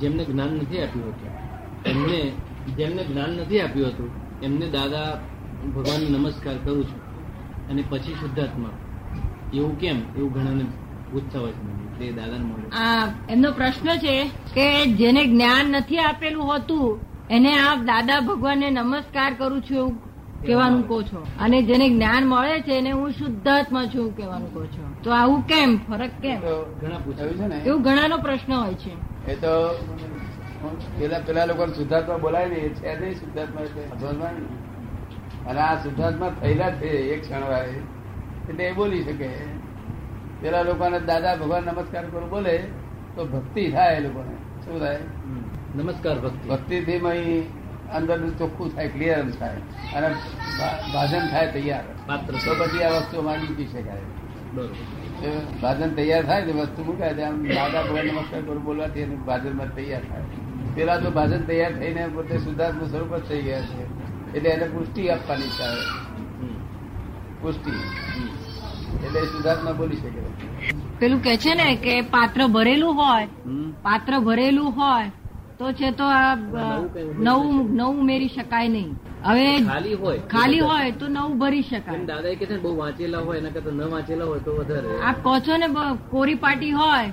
જેમને જ્ઞાન નથી આપ્યું હતું. એમને જેમને જ્ઞાન નથી આપ્યું હતું એમને દાદા ભગવાન નમસ્કાર કરું છું. અને પછી શુદ્ધાત્મા. એવું કેમ? એવું ઘણાને પૂછતા હોય છે એટલે દાદાને મળે આ એમનો પ્રશ્ન છે કે જેને જ્ઞાન નથી આપેલું હોતું એને આપ દાદા ભગવાનને નમસ્કાર કરું છું એવું કેવાનું કહો છો? અને જેને જ્ઞાન મળે છે એને હું શુદ્ધાત્મા છું કેવાનું કહો છો? તો આવું કેમ? ફરક કેમ? તો ઘણા પૂછે છે ને. એવું ઘણાનો પ્રશ્ન હોય છે. એ તો પેલા પેલા લોકો શુદ્ધાત્મા બોલાય ને એ છે નહીં શુદ્ધાત્મા અને આ શુદ્ધાત્મા થયેલા છે એક ક્ષણ વાળે એટલે એ બોલી શકે. પેલા લોકોને દાદા ભગવાન નમસ્કાર કરો બોલે તો ભક્તિ થાય એ લોકોને. શું થાય? નમસ્કાર ભક્તિ. ભક્તિથી મય અંદર ચોખ્ખું થાય ક્લિયર થાય. અને ભાજન થાય તૈયાર. માત્ર તો પછી આ વસ્તુ માંગી શકાય. બરોબર. ભાજન તૈયાર થાય ને વસ્તુ મૂકાય છે આમ દાદા ભગવાન નમસ્કાર કરું બોલવાથી એનું ભાજનમાં તૈયાર થાય. પેલા તો ભાજન તૈયાર થઈને પોતે શુદ્ધાત્મ સ્વરૂપ જ થઈ ગયા છે. એટલે એને પુષ્ટિ આપવાની છે. પુષ્ટિ. એટલે શુદ્ધાત્મા બોલી શકે. પેલું કે છે ને કે પાત્ર ભરેલું હોય પાત્ર ભરેલું હોય તો છે તો આ નવું નવું ઉમેરી શકાય નહીં. હવે ખાલી હોય? ખાલી હોય તો નવું ભરી શકાય. દાદા કે બહુ વાંચેલા હોય એના કરતા ન વાંચેલા હોય તો વધારે. આપ કહો છો ને કોરી પાટી હોય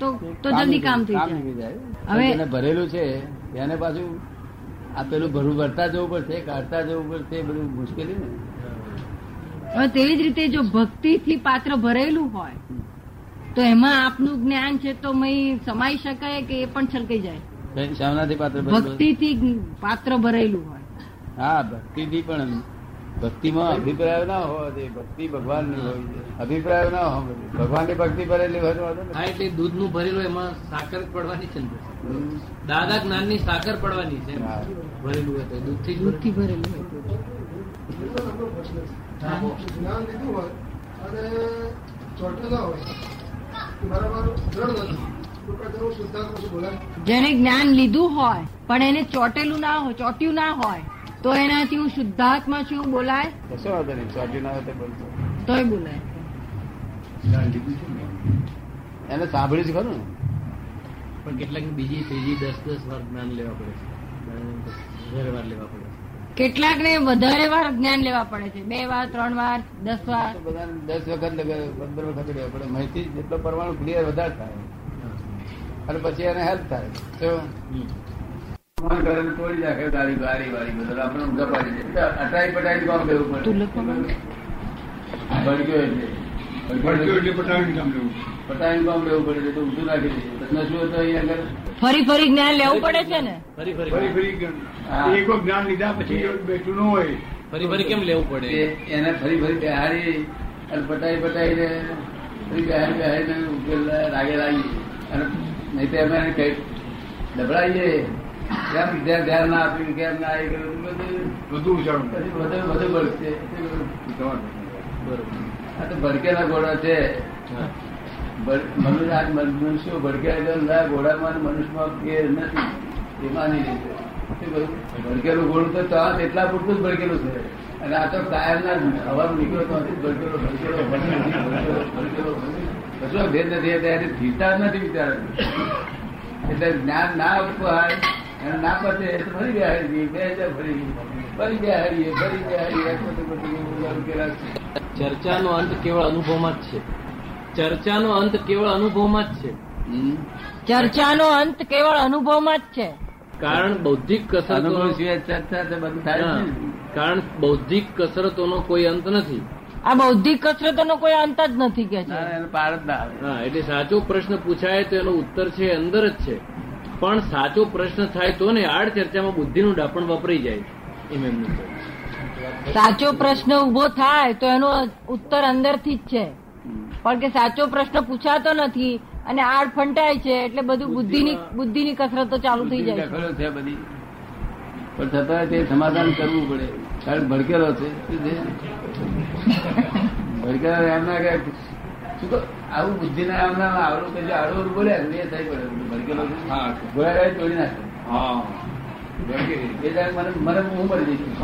તો તો જલ્દી કામ થઈ જાય. હવે- ભરેલું છે એને પાછું આ પેલું ભરવું ભરતા જવું પડશે કાઢતા જવું પડશે બધું મુશ્કેલી ને. હવે તેવી જ રીતે જો ભક્તિથી પાત્ર ભરેલું હોય તો એમાં આપનું જ્ઞાન છે તો મય સમાઈ શકાય કે એ પણ છલકાઈ જાય? શામનાથી પાત્ર ભરેલું? ભક્તિથી પાત્ર ભરેલું હોય. હા ભક્તિથી પણ ભક્તિમાં અભિપ્રાય ના હોવા જોઈએ ભક્તિ ભગવાનની હોય અભિપ્રાય ના હોવા ભગવાનની ભક્તિ ભરેલી હોય હા એટલે દૂધનું ભરેલું એમાં સાકર પડવાની છે. દાદા જ્ઞાનની સાકર પડવાની છે. ભરેલું હોય તો દૂધથી દૂધથી ભરેલું હોય. જ્ઞાન લીધું હોય અને ચોટેલા હોય બરાબર દ્રઢ નથી જેને જ્ઞાન લીધું હોય પણ એને ચોટેલું ના હોય ચોટ્યું ના હોય તો એનાથી હું શુદ્ધાત્મા છું એવું બોલાય? કશો વાંધો નહીં ચોટ્યું ના હોય તો બોલતો તોય બોલાય. એને સાંભળ્યું છે ખરું ને? પણ કેટલાક બીજી ત્રીજી દસ દસ વાર જ્ઞાન લેવા પડે છે. વધારે વાર લેવા પડે છે. કેટલાક ને વધારે વાર જ્ઞાન લેવા પડે છે. બે વાર ત્રણ વાર દસ વાર. દસ વખત લગે પંદર વખત લેવા પડે. માહિતી જેટલો પરમાણુ ક્લિયર વધારે થાય. અને પછી એને હેલ્પ થાય. તો ફોન કરીને તોડી નાખે ગાડી ગાડી વાળી બધું. આપણે ઊંઘા પાડી દે અટાઈ પટાઈ કામ લેવું પડે ભડક્યો એટલે. ભડક્યો એટલે પટાવીને કામ લેવું પટાઈ કામ લેવું પડે તો ઊંધું નાખી દે પ્રશ્ન શું હતો અહીં આગળ. ફરી ફરી જ્ઞાન લેવું પડે છે ને? ફરી ફરી ફરી ફરી એક વખત જ્ઞાન લીધા પછી બેઠું ન હોય. ફરી ફરી કેમ લેવું પડે? એને ફરી ફરી બિહારી અને પટાઈ પટાઈને ફરી બિહારી બિહારી ને ઉકેલ રાગે લાગી. અને નહીં તો એમને કઈ ડબડાઈએ કેમ? ધ્યાન ધ્યાન ના આપ્યું કેમ ના આવી ગયું બધું બધું. વધુ બળશે આ તો ભડકેલા ઘોડા છે. મનુષ્ય મનુષ્યો ભડકેલા ઘોડામાં મનુષ્યમાં કે નથી. એ માની લીધે શું કહ્યું? ભડકેલું ઘોડું તો ત્યાં એટલા પૂરતું જ ભડકેલું છે. અને આ તો કાયમ ના હવા નીકળ્યો તો નથી ભડકેલો ભડકેલો ભડકેલો ભડકેલો ભડકેલો. કશો ભેદ નથી ત્યારે જ નથી વિચાર એટલે જ્ઞાન ના અપાય અને ના પતે એટલે ફરી બેહારી બે હજાર ફરી ફરી ફરી ગયા બધું બધું બધું ઉકેલા છે. ચર્ચાનો અંત કેવળ અનુભવમાં જ છે. ચર્ચાનો અંત કેવળ અનુભવમાં જ છે. હમ. ચર્ચાનો અંત કેવળ અનુભવમાં જ છે. કારણ બૌદ્ધિક કસરતો ચર્ચા બધું થાય કારણ બૌદ્ધિક કસરતોનો કોઈ અંત નથી. આ બૌદ્ધિક કસરતોનો કોઈ અંત જ નથી કે છે. એને પાર જ ના આવે. એટલે સાચો પ્રશ્ન પૂછાય તો એનો ઉત્તર છે અંદર જ છે. પણ સાચો પ્રશ્ન થાય તો ને આડ ચર્ચામાં બુદ્ધિનું ડાપણ વપરાઈ જાય એમ એમનું સાચો પ્રશ્ન ઊભો થાય તો એનો ઉત્તર અંદરથી જ છે. પણ કે સાચો પ્રશ્ન પૂછાતો નથી અને આડ ફંટાય છે એટલે બધું બુદ્ધિની બુદ્ધિની કસરતો ચાલુ થઈ જાય છે. બધી. પણ છતાં તે સમાધાન કરવું પડે. કારણ ભડકેલો છે? શું એમના કે શું કહો? આવું બુદ્ધિ ના એમના આવડું કે આડું અવળું બોલ્યા એ થઈ પડે ભડકેલો. ગોળા તોડી નાખે. હા. એ મને મને હું મરી જઈશ.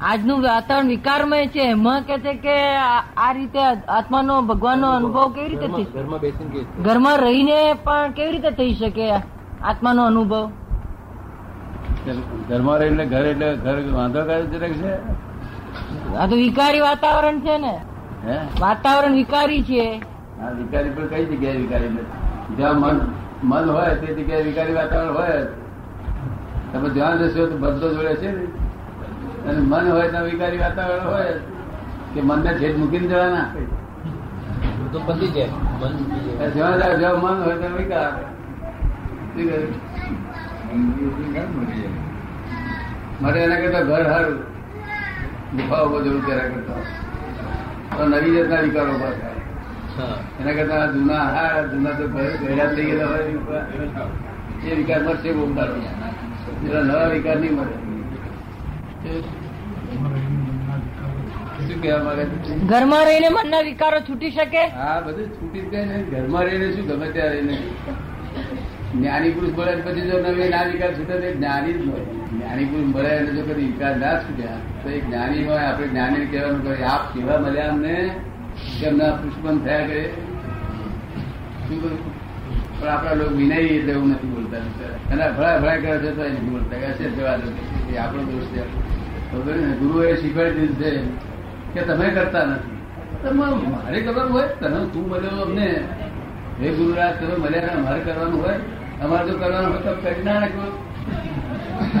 આજનું વાતાવરણ વિકારમય છે. એમાં કે છે કે આ રીતે આત્માનો ભગવાનનો અનુભવ કેવી રીતે થઈ? ઘરમાં- ઘરમાં બેસીને ઘરમાં રહીને પણ કેવી રીતે થઈ શકે આત્માનો અનુભવ? ઘરમાં રહે એટલે ઘર એટલે ઘર વાંધો કરે જરાક છે? આ તો વિકારી વાતાવરણ છે ને. હે? વાતાવરણ વિકારી છે. આ વિકારી પણ કઈ જગ્યાએ વિકારી? નથી જ્યાં મન મન હોય તે જગ્યાએ વિકારી વાતાવરણ હોય તમે ધ્યાન જશો તો બધો જોડે છે ને. અને મન હોય ત્યાં વિકારી વાતાવરણ હોય કે મનને છેદ મૂકીને જવાના? તો પતી જાય. મન જ્યાં જ્યાં મન હોય ત્યાં વિકાર. માટે એના કરતા ઘર હારું. ગુફા ઊભો જવું ત્યારે કરતા. તો નવી જાતના વિકારો ઊભા થાય. એના કરતા જૂના હા જૂના તો ઘર ગયડા થઈ ગયેલા હોય. એ વિકાર મળશે બહુ દાડો. પેલા નવા વિકાર નહીં મળે. ઘરમાં રહીને મનના વિકારો છૂટી શકે? હા બધું છૂટી જ જાય ને. ઘરમાં રહીને શું ગમે ત્યાં રહીને. જ્ઞાની પુરુષ મળે પછી જો નવી ના વિકાર છૂટે તો જ્ઞાની જ હોય. જ્ઞાની પુરુષ મળે અને જો કદી વિકાર ના છૂટ્યા, તો એ જ્ઞાની હોય, આપણે જ્ઞાની કહેવાનું કહે આપ કેવા મળ્યા અમને? કે એમના પુષ્પન થયા કરે શું કહ્યું? પણ આપણા લોકો વિનય એટલે એવું નથી બોલતા બિચારા. ભળા ભળા કરે છે તો એ નથી બોલતા. કે છે જવા દો એ આપણો દોષ છે. ને? ગુરુએ શીખવાડી દીધું છે કે તમે કરતા નથી. મારે કરવાનું હોય? તને તું મળ્યો અમને. હે ગુરુરાજ, તમે મળ્યા ને મારે કરવાનું હોય? અમારે જો કરવાનું હોય તો કરી ના નાખો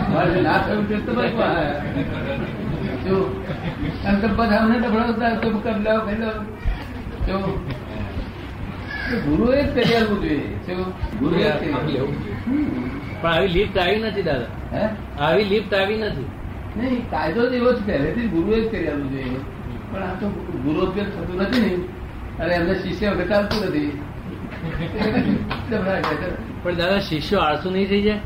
અમારે ના થયું તે. જો અને તો બધા અમને ડબડાવતા તો કરી લો કરી લો ગુરુએ જ કરી આપવું જોઈએ. શું? પણ આવી લિફ્ટ આવી નથી દાદા. હે? આવી લિફ્ટ આવી નથી. નહીં કાયદો જ એવો જ પહેલેથી ગુરુએ જ કરી આપવું જોઈએ પણ આ તો ગુરુ ઉપયોગ થતું નથી ને. અને એમને શિષ્ય વખત આવતું નથી. ડબડા. પણ દાદા શિષ્યો આળસુ નહીં થઈ જાય?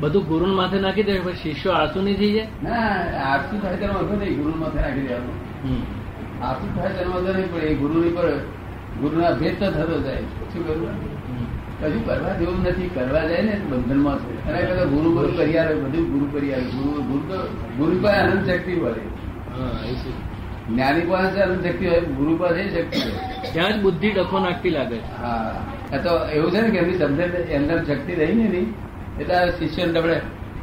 બધું ગુરુ માથે નાખી દે પણ શિષ્યો આળસુ નહીં થઈ જાય? ના આળસુ થાય તેનો અર્થ નહીં ગુરુ માથે નાખી દેવાનું. આળસુ થાય તેનો અર્થ નહીં પણ એ ગુરુની પર ગુરુના ભેદ તો થતો જાય. શું કરવું. કશું કરવા જેવું નથી કરવા જાય ને બંધન બંધનમાં છે. અને કદાચ ગુરુ ગુરુ કરી આવે બધું ગુરુ કરી આવે. ગુરુ ગુરુ તો ગુરુ પાસે અનંત શક્તિ હોય. હા જ્ઞાની પાસે અનંત શક્તિ હોય ગુરુ પાસે શક્તિ હોય. ત્યાં જ બુદ્ધિ ડખો નાખતી લાગે હા. તો એવું છે ને કે એમની સમજણ અંદર શક્તિ રહી ને એની. એટલે શિષ્ય ડબડે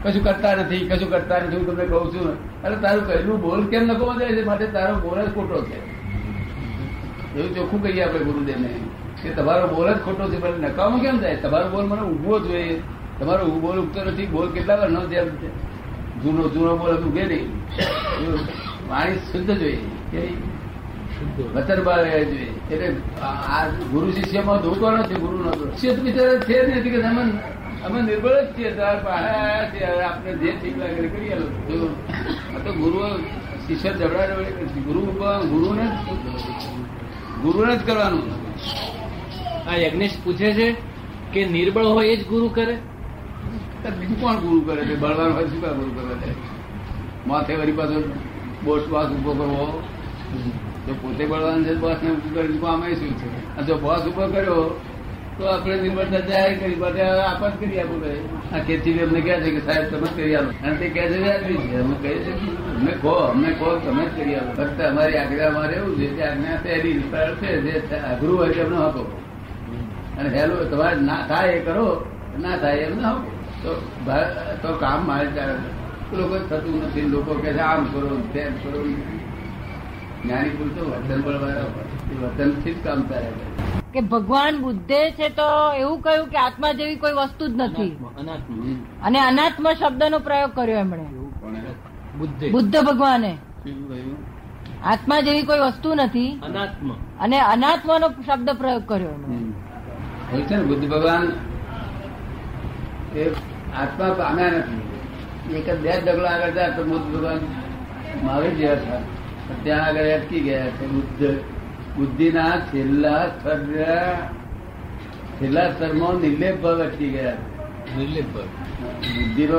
કશું કરતા નથી કશું કરતા નથી હું તમને કહું છું. અરે તારું કહેલું બોલ કેમ નકો જાય છે? માટે તારો બોલ જ ખોટો છે. એવું ચોખ્ખું કહીએ આપણે ગુરુદેવને કે તમારો બોલ જ ખોટો છે પણ નકામો કેમ થાય? તમારો બોલ મને ઉભવો જોઈએ. તમારો બોલ ઉગતો નથી. બોલ કેટલા વાર ન જેમ જૂનો જૂનો બોલ ઉગે નહીં. એવું પાણી શુદ્ધ જોઈએ. વતન બહાર જોઈએ. એટલે આ ગુરુ શિષ્યમાં ધોકો નથી ગુરુ નો શિષ્ય બિચારા છે જ નથી કે અમે અમે નિર્બળ જ છીએ આપણે જે ઠીક લાગે કરી આ તો ગુરુ શિષ્ય જબડા જબડે ગુરુ ગુરુને ગુરુને જ કરવાનું. આ યજ્ઞેશ પૂછે છે કે નિર્બળ હોય એ જ ગુરુ કરે? બીજું કોણ ગુરુ કરે છે? બળવાન હોય શું ગુરુ કરે છે? માથે વળી પાછો બોસ વાસ ઊભો કરવો. જો પોતે બળવાનું છે બોસ ને ઉપર કરી આમાં શું છે? જો બોસ ઊભો કર્યો, તો આપણે નિર્ભરતા જાહેર કરી, બધે આપત કરી આપું કહે આ ખેતી અમને કહે છે કે સાહેબ, તમે કરી આપો અને તે કહે છે વ્યાજબી છે. અમે કહીએ છીએ અમને કહો અમને કહો, તમે જ કરી આપો ફક્ત અમારી આજ્ઞામાં રહેવું છે તે આજ્ઞા પહેરી છે, જે અઘરું હોય તે હતો અને હેલો, તમારે ના થાય એ કરો, ના થાય એમ ના તો તો કામ મારે ચાલે લોકો થતું નથી. લોકો કે છે, આમ કરો, તેમ કરો. જ્ઞાની પુરુષ તો વર્તન બળવાળા હોય. એ વર્તનથી જ કામ કરે કે ભગવાન બુદ્ધે છે તો એવું કહ્યું કે આત્મા જેવી કોઈ વસ્તુ જ નથી. અને અનાત્મ શબ્દનો પ્રયોગ કર્યો એમણે. બુદ્ધ. ભગવાને. આત્મા જેવી કોઈ વસ્તુ નથી. અનાત્મ. અને અનાત્માનો શબ્દ પ્રયોગ કર્યો એમણે. છે ને બુદ્ધ ભગવાન એ આત્મા પામ્યા નથી. એક જ બે ડગલા આગળ જાય તો બુદ્ધ ભગવાન મહાવીર જેવા હતા પણ ત્યાં આગળ અટકી ગયા છે. બુદ્ધ બુદ્ધિના છેલ્લા સ્તર છેલ્લા સ્તરમાં નિર્લેપ ભાવ અટકી ગયા નિર્લેપ બુદ્ધિનો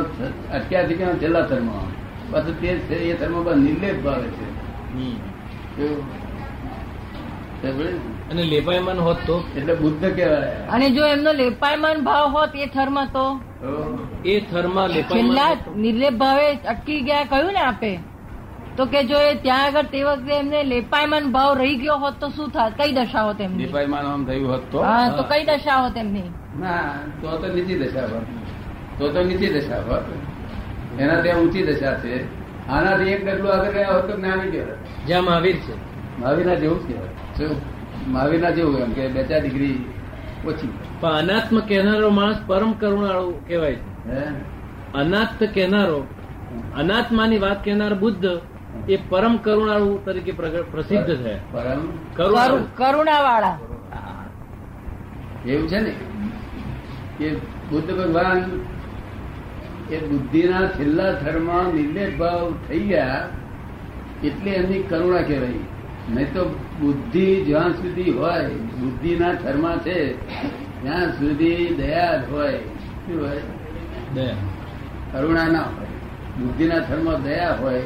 અટક્યા છે કે છેલ્લા સ્તરમાં. પછી તે છે એ ધર્મ પર નિર્લેપ ભાવે છે? અને લેપાયમાન હોત તો? એટલે બુદ્ધ કહેવાય. અને જો એમનો લેપાયમાન ભાવ હોત એ થરમાં તો? તો એ થરમાં લેપાયમાન નિર્લેપ ભાવે અટકી ગયા કહ્યું ને આપે? તો કે જો એ ત્યાં આગળ તે વખતે એમને લેપાયમાન ભાવ રહી ગયો હોત તો શું થાત કઈ દશા હોત એમની? લેપાયમાન આમ થયું હોત તો? હા તો કઈ દશા હોત એમની? ના તો તો નીચી દશા હોત. તો તો નીચી દશા હોત. એના ત્યાં ઊંચી દશા છે. આનાથી એક ડગલું આગળ ગયા હોત તો જ્ઞાની કહેવાય. જ્યાં મહાવીર છે. મહાવીરના જેવું જ કહેવાય. શું? મહાવીરના જેવું એમ કે બે ચાર ડિગ્રી ઓછી. પણ અનાત્મ કહેનારો માણસ પરમ કરુણાળુ કહેવાય છે. હે? અનાથ કહેનારો અનાત્માની વાત કહેનાર બુદ્ધ એ પરમ કરુણાળુ તરીકે પ્રસિદ્ધ છે. પરમ કરુણાવાળા. કરુણા વાળા એવું છે ને? કે બુદ્ધ ભગવાન એ બુદ્ધિના છેલ્લા થરમાં નિર્લેપ ભાવ થઈ ગયા એટલે એમની કરુણા કહેવાય. નહીં તો બુદ્ધિ જ્યાં સુધી હોય બુદ્ધિના થરમાં છે ત્યાં સુધી દયા જ હોય. શું હોય? કરુણા ના હોય. બુદ્ધિના થરમાં દયા હોય.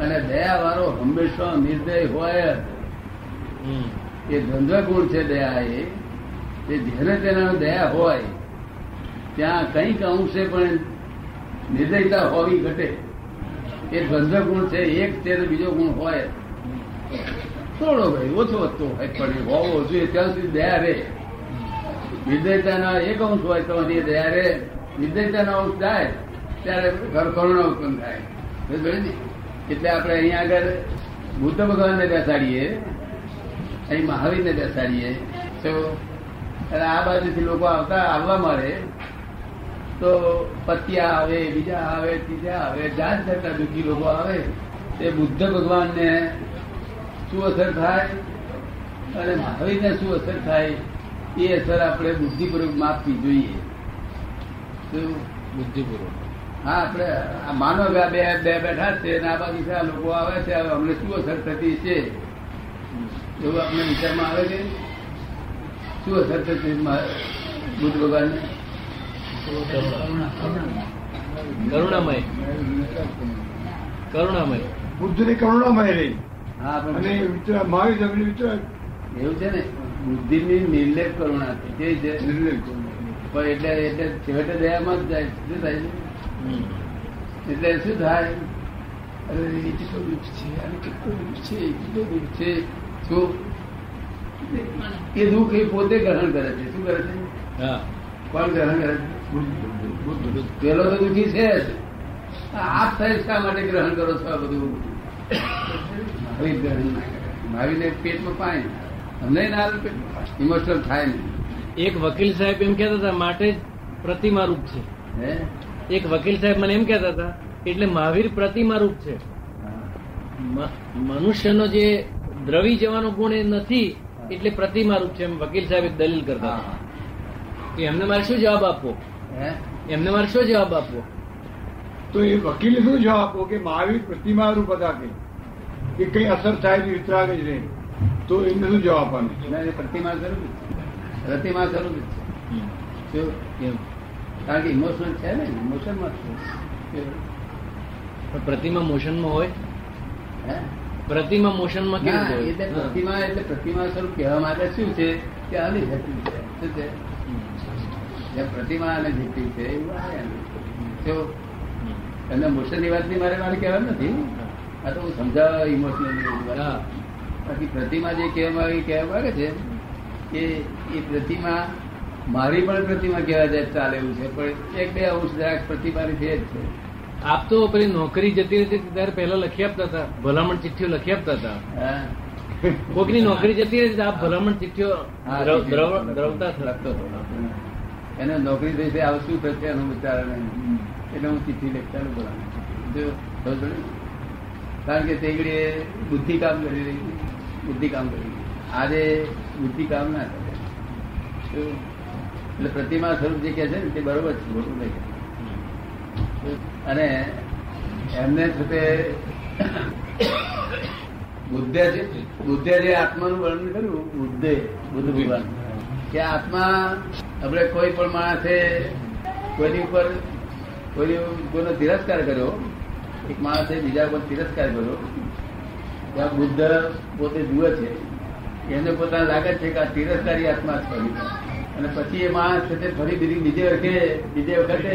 અને દયા વાળો હંમેશા નિર્દય હોય જ. એ ધંધો ગુણ છે દયા એ. જેને તેના દયા હોય ત્યાં કંઈક અંશે પણ નિર્દયતા હોવી ઘટે. એ ધંધો ગુણ છે એક છે બીજો ગુણ હોય. થોડો ભાઈ ઓછો વધતો હોય પણ હોવો જોઈએ ત્યાં સુધી દયા રે નિર્દયતાના એક અંશ હોય તો એ દયા રે નિર્દયતાનો અંશ જાય ત્યારે ઘર કરુણા ઉત્પન્ન થાય? એટલે આપણે અહીંયા આગળ બુદ્ધ ભગવાનને બેસાડીએ, અહીં મહાવીરને બેસાડીએ. તો અને આ બાજુથી લોકો આવતા આવવા મળે. તો પતિયા આવે, બીજા આવે, ત્રીજા આવે, જાત જાતના દુઃખી લોકો આવે. તે બુદ્ધ ભગવાનને શું અસર થાય અને મહાવીરને શું અસર થાય એ અસર આપણે બુદ્ધિપૂર્વક માપવી જોઈએ. શું? બુદ્ધિપૂર્વક. હા આપણે આ માનો કે બે બે બેઠા છે અને આ બાજુ આ લોકો આવે છે અમને શું અસર થતી છે? એવું આપણે વિચારમાં આવે છે? શું અસર થતી બુદ્ધ ભગવાન કરુણામય. કરુણામય. બુદ્ધની કરુણામય રહી. હા અને મારી વિતરા- વિચાર એવું છે ને બુદ્ધિની નિર્લેપ કરુણા છે જે છે નિર્લેપ કરુણા. પણ એટલે એટલે છેવટે દયામાં જ જાય શું થાય છે. એટલે શું થાય? અરે કેટલો દુઃખ છે? અને કેટલું દુઃખ છે? કેટલું દુઃખ છે? શું એ દુઃખ એ પોતે ગ્રહણ કરે છે. શું કરે છે? હા. કોણ ગ્રહણ કરે છે. પેલો તો દુઃખી છે જ. આપ સાહેબ શા માટે ગ્રહણ કરો છો આ બધું? ભાવી ગ્રહણ ના કરે. મહાવીરને પેટમાં પાણી. અમને ના ઇમોશનલ થાય નહીં. એક વકીલ સાહેબ એમ કહેતા હતા માટે જ પ્રતિમા રૂપ છે. હે? એક વકીલ સાહેબ મને એમ કહેતા હતા એટલે મહાવીર પ્રતિમા રૂપ છે. મનુષ્યનો જે દ્રવી જવાનો ગુણ એ નથી એટલે પ્રતિમા રૂપ છે એમ વકીલ સાહેબ દલીલ કરતા તો એમને મારે શું જવાબ આપવો? એમને મારે શું જવાબ આપવો? તો એ વકીલ શું જવાબ આપો કે મહાવીર પ્રતિમા રૂપ હતા કે? કે કઈ અસર થાય તો વિતરાગ જ નહીં તો એમને શું જવાબ આપવાનું? પ્રતિમા કરું પ્રતિમા જરૂર હમ. કારણ કે ઇમોશનલ છે ને ઇમોશનમાં પણ પ્રતિમા મોશનમાં હોય? હે? પ્રતિમા મોશનમાં કેવી રીતે એટલે પ્રતિમા એટલે પ્રતિમા સ્વરૂપ કહેવા માટે શું છે? કે આની જતી છે. શું છે? જે પ્રતિમા અને જીતી છે એવું. જો હમ. એમને મોશનની વાત મારે મારે કહેવા નથી. આ તો હું સમજાવવા ઇમોશનલ. બાકી પ્રતિમા જે કહેવા આવી કહેવા માંગે છે કે એ પ્રતિમા મારી પણ પ્રતિમા કેવા જાય ચાલે એવું છે પણ એક બે અંશ જરાક પ્રતિમાની જ છે આપ તો પેલી નોકરી જતી હતી ત્યારે પહેલા લખી આપતા હતા ભલામણ ચિઠ્ઠીઓ લખી આપતા હતા. કોકની નોકરી જતી રહી આપ ભલામણ ચિઠ્ઠીઓ દ્રવતા લખતો હતો. એને નોકરી થઈ છે હવે શું થશે એનું વિચાર એટલે હું ચિઠ્ઠી લખતા ભલામણ જો કારણ કે તે ઘડીએ બુદ્ધિ કામ કરી રહી. બુદ્ધિ કામ કરી આજે બુદ્ધિ કામ ના કરે? એટલે પ્રતિમા સ્વરૂપ જે કે છે ને, તે બરોબર છે, ખોટું નહીં. અને એમને છે તે બુદ્ધે જે આત્માનું વર્ણન કર્યું, બુદ્ધે, બુદ્ધ ભગવાન. કે આત્મા આપણે કોઈ પણ માણસે કોઈની ઉપર, કોઈની કોઈનો તિરસ્કાર કર્યો, એક માણસે બીજા ઉપર તિરસ્કાર કર્યો ત્યાં બુદ્ધ પોતે જુએ છે. એને પોતાને લાગે છે કે આ તિરસ્કારી આત્મા છે. અને પછી એ માણસ છે તે ફરી બીજી બીજે વખતે બીજે વખતે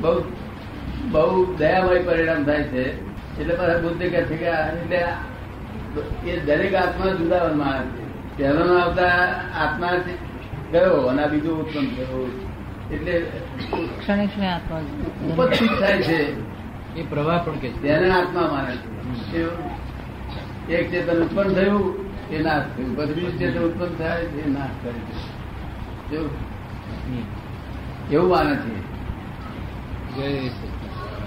બહુ બહુ દયામય પરિણામ થાય છે. એટલે મારા બુદ્ધ કહે છે કે એટલે એ દરેક આત્મા જુદા માણસ છે. પહેલો આવતા આત્મા ગયો અને આ બીજું ઉત્પન્ન થયો. એટલે ક્ષણે ક્ષણે આત્મા ઉપસ્થિત થાય છે. એ પ્રવાહ પણ કે તેને આત્મા માને છે? એક ચેતન ઉત્પન્ન થયું એ નાશ થયું. પછી બીજું ચેતન ઉત્પન્ન થાય એ નાશ થાય છે. એવું? માને છે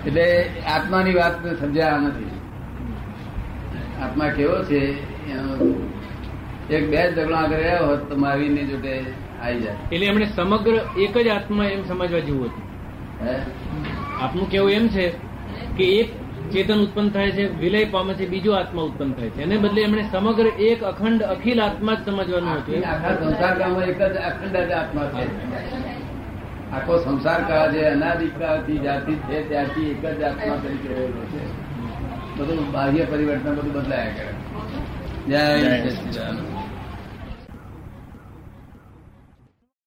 એટલે આત્માની વાત સમજાયા નથી. આત્મા કેવો છે એક બે જ ઝઘડો આગળ રહ્યા હોત તો માવીની જોડે આવી જાય. એટલે એમણે સમગ્ર એક જ આત્મા એમ સમજવા જેવું હતું. આપનું કેવું એમ છે કે એક ચેતન ઉત્પન્ન થાય છે, વિલય પામે છે બીજો આત્મા ઉત્પન્ન થાય છે. એને બદલે એમણે સમગ્ર એક અખંડ અખિલ આત્મા જ સમજવાનું હતું. અખંડ આત્મા છે. આખો સંસાર કાળ છે અનાદિકાળથી જાતિ છે ત્યારથી એક જ આત્મા તરીકે રહેલો છે. બધું બાહ્ય પરિવર્તન બધું બદલાયા કરે. જય સચિદાનંદ